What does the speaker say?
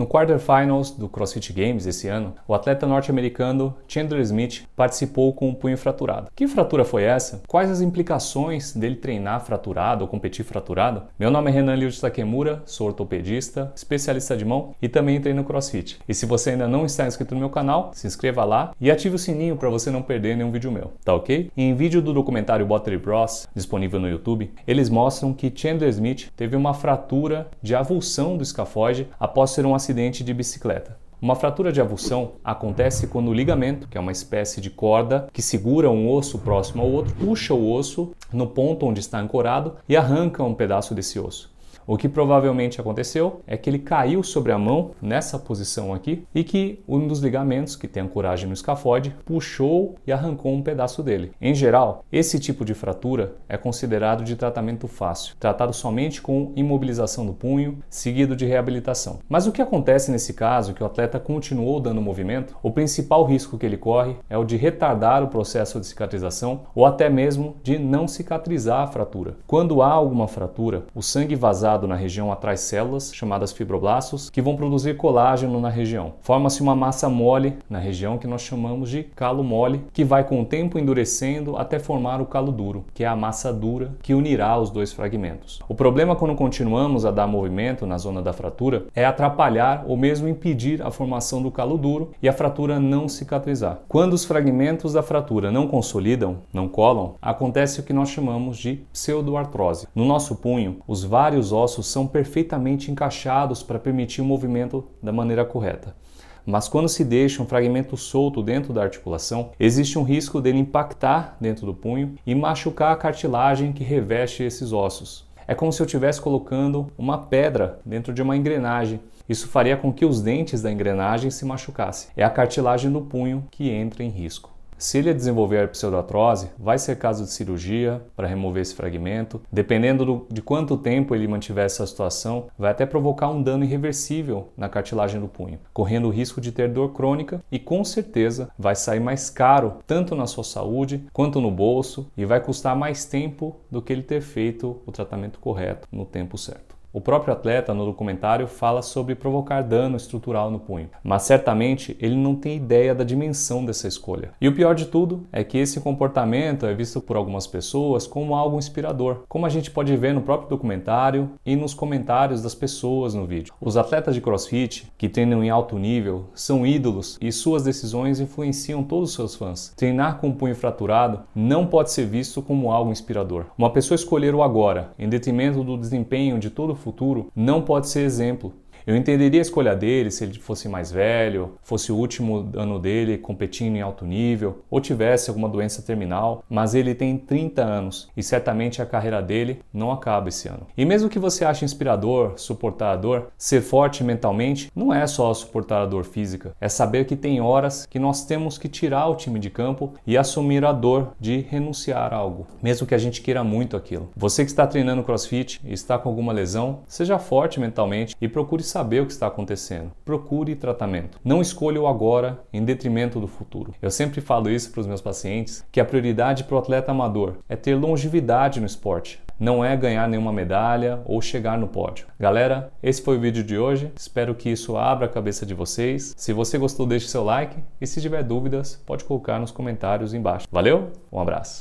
No quarterfinals do CrossFit Games esse ano, o atleta norte-americano Chandler Smith participou com um punho fraturado. Que fratura foi essa? Quais as implicações dele treinar fraturado ou competir fraturado? Meu nome é Renan Liu Takemura, sou ortopedista, especialista de mão e também treino CrossFit. E se você ainda não está inscrito no meu canal, se inscreva lá e ative o sininho para você não perder nenhum vídeo meu, tá ok? Em vídeo do documentário Bottery Bros, disponível no YouTube, eles mostram que Chandler Smith teve uma fratura de avulsão do escafoide após ser um acidente de bicicleta. Uma fratura de avulsão acontece quando o ligamento, que é uma espécie de corda que segura um osso próximo ao outro, puxa o osso no ponto onde está ancorado e arranca um pedaço desse osso. O que provavelmente aconteceu é que ele caiu sobre a mão nessa posição aqui e que um dos ligamentos que tem ancoragem no escafode puxou e arrancou um pedaço dele. Em geral, esse tipo de fratura é considerado de tratamento fácil, tratado somente com imobilização do punho, seguido de reabilitação. Mas o que acontece nesse caso, que o atleta continuou dando movimento, o principal risco que ele corre é o de retardar o processo de cicatrização ou até mesmo de não cicatrizar a fratura. Quando há alguma fratura, o sangue vazado na região atrai células, chamadas fibroblastos, que vão produzir colágeno na região. Forma-se uma massa mole na região que nós chamamos de calo mole, que vai com o tempo endurecendo até formar o calo duro, que é a massa dura que unirá os dois fragmentos. O problema quando continuamos a dar movimento na zona da fratura é atrapalhar ou mesmo impedir a formação do calo duro e a fratura não cicatrizar. Quando os fragmentos da fratura não consolidam, não colam, acontece o que nós chamamos de pseudoartrose. No nosso punho, os vários são perfeitamente encaixados para permitir o movimento da maneira correta. Mas quando se deixa um fragmento solto dentro da articulação, existe um risco dele impactar dentro do punho e machucar a cartilagem que reveste esses ossos. É como se eu estivesse colocando uma pedra dentro de uma engrenagem. Isso faria com que os dentes da engrenagem se machucassem. É a cartilagem do punho que entra em risco. Se ele desenvolver a pseudoartrose, vai ser caso de cirurgia para remover esse fragmento. Dependendo do, de quanto tempo ele mantiver essa situação, vai até provocar um dano irreversível na cartilagem do punho, correndo o risco de ter dor crônica e com certeza vai sair mais caro tanto na sua saúde quanto no bolso e vai custar mais tempo do que ele ter feito o tratamento correto no tempo certo. O próprio atleta no documentário fala sobre provocar dano estrutural no punho, mas certamente ele não tem ideia da dimensão dessa escolha. E o pior de tudo é que esse comportamento é visto por algumas pessoas como algo inspirador, como a gente pode ver no próprio documentário e nos comentários das pessoas no vídeo. Os atletas de CrossFit que treinam em alto nível são ídolos e suas decisões influenciam todos os seus fãs. Treinar com o punho fraturado não pode ser visto como algo inspirador. Uma pessoa escolher o agora em detrimento do desempenho de todo futuro não pode ser exemplo. Eu entenderia a escolha dele se ele fosse mais velho, fosse o último ano dele competindo em alto nível ou tivesse alguma doença terminal, mas ele tem 30 anos e certamente a carreira dele não acaba esse ano. E mesmo que você ache inspirador, suportar a dor, ser forte mentalmente não é só suportar a dor física, é saber que tem horas que nós temos que tirar o time de campo e assumir a dor de renunciar a algo, mesmo que a gente queira muito aquilo. Você que está treinando CrossFit e está com alguma lesão, seja forte mentalmente e procure saber o que está acontecendo. Procure tratamento. Não escolha o agora em detrimento do futuro. Eu sempre falo isso para os meus pacientes que a prioridade para o atleta amador é ter longevidade no esporte. Não é ganhar nenhuma medalha ou chegar no pódio. Galera, esse foi o vídeo de hoje. Espero que isso abra a cabeça de vocês. Se você gostou, deixe seu like e se tiver dúvidas, pode colocar nos comentários embaixo. Valeu? Um abraço.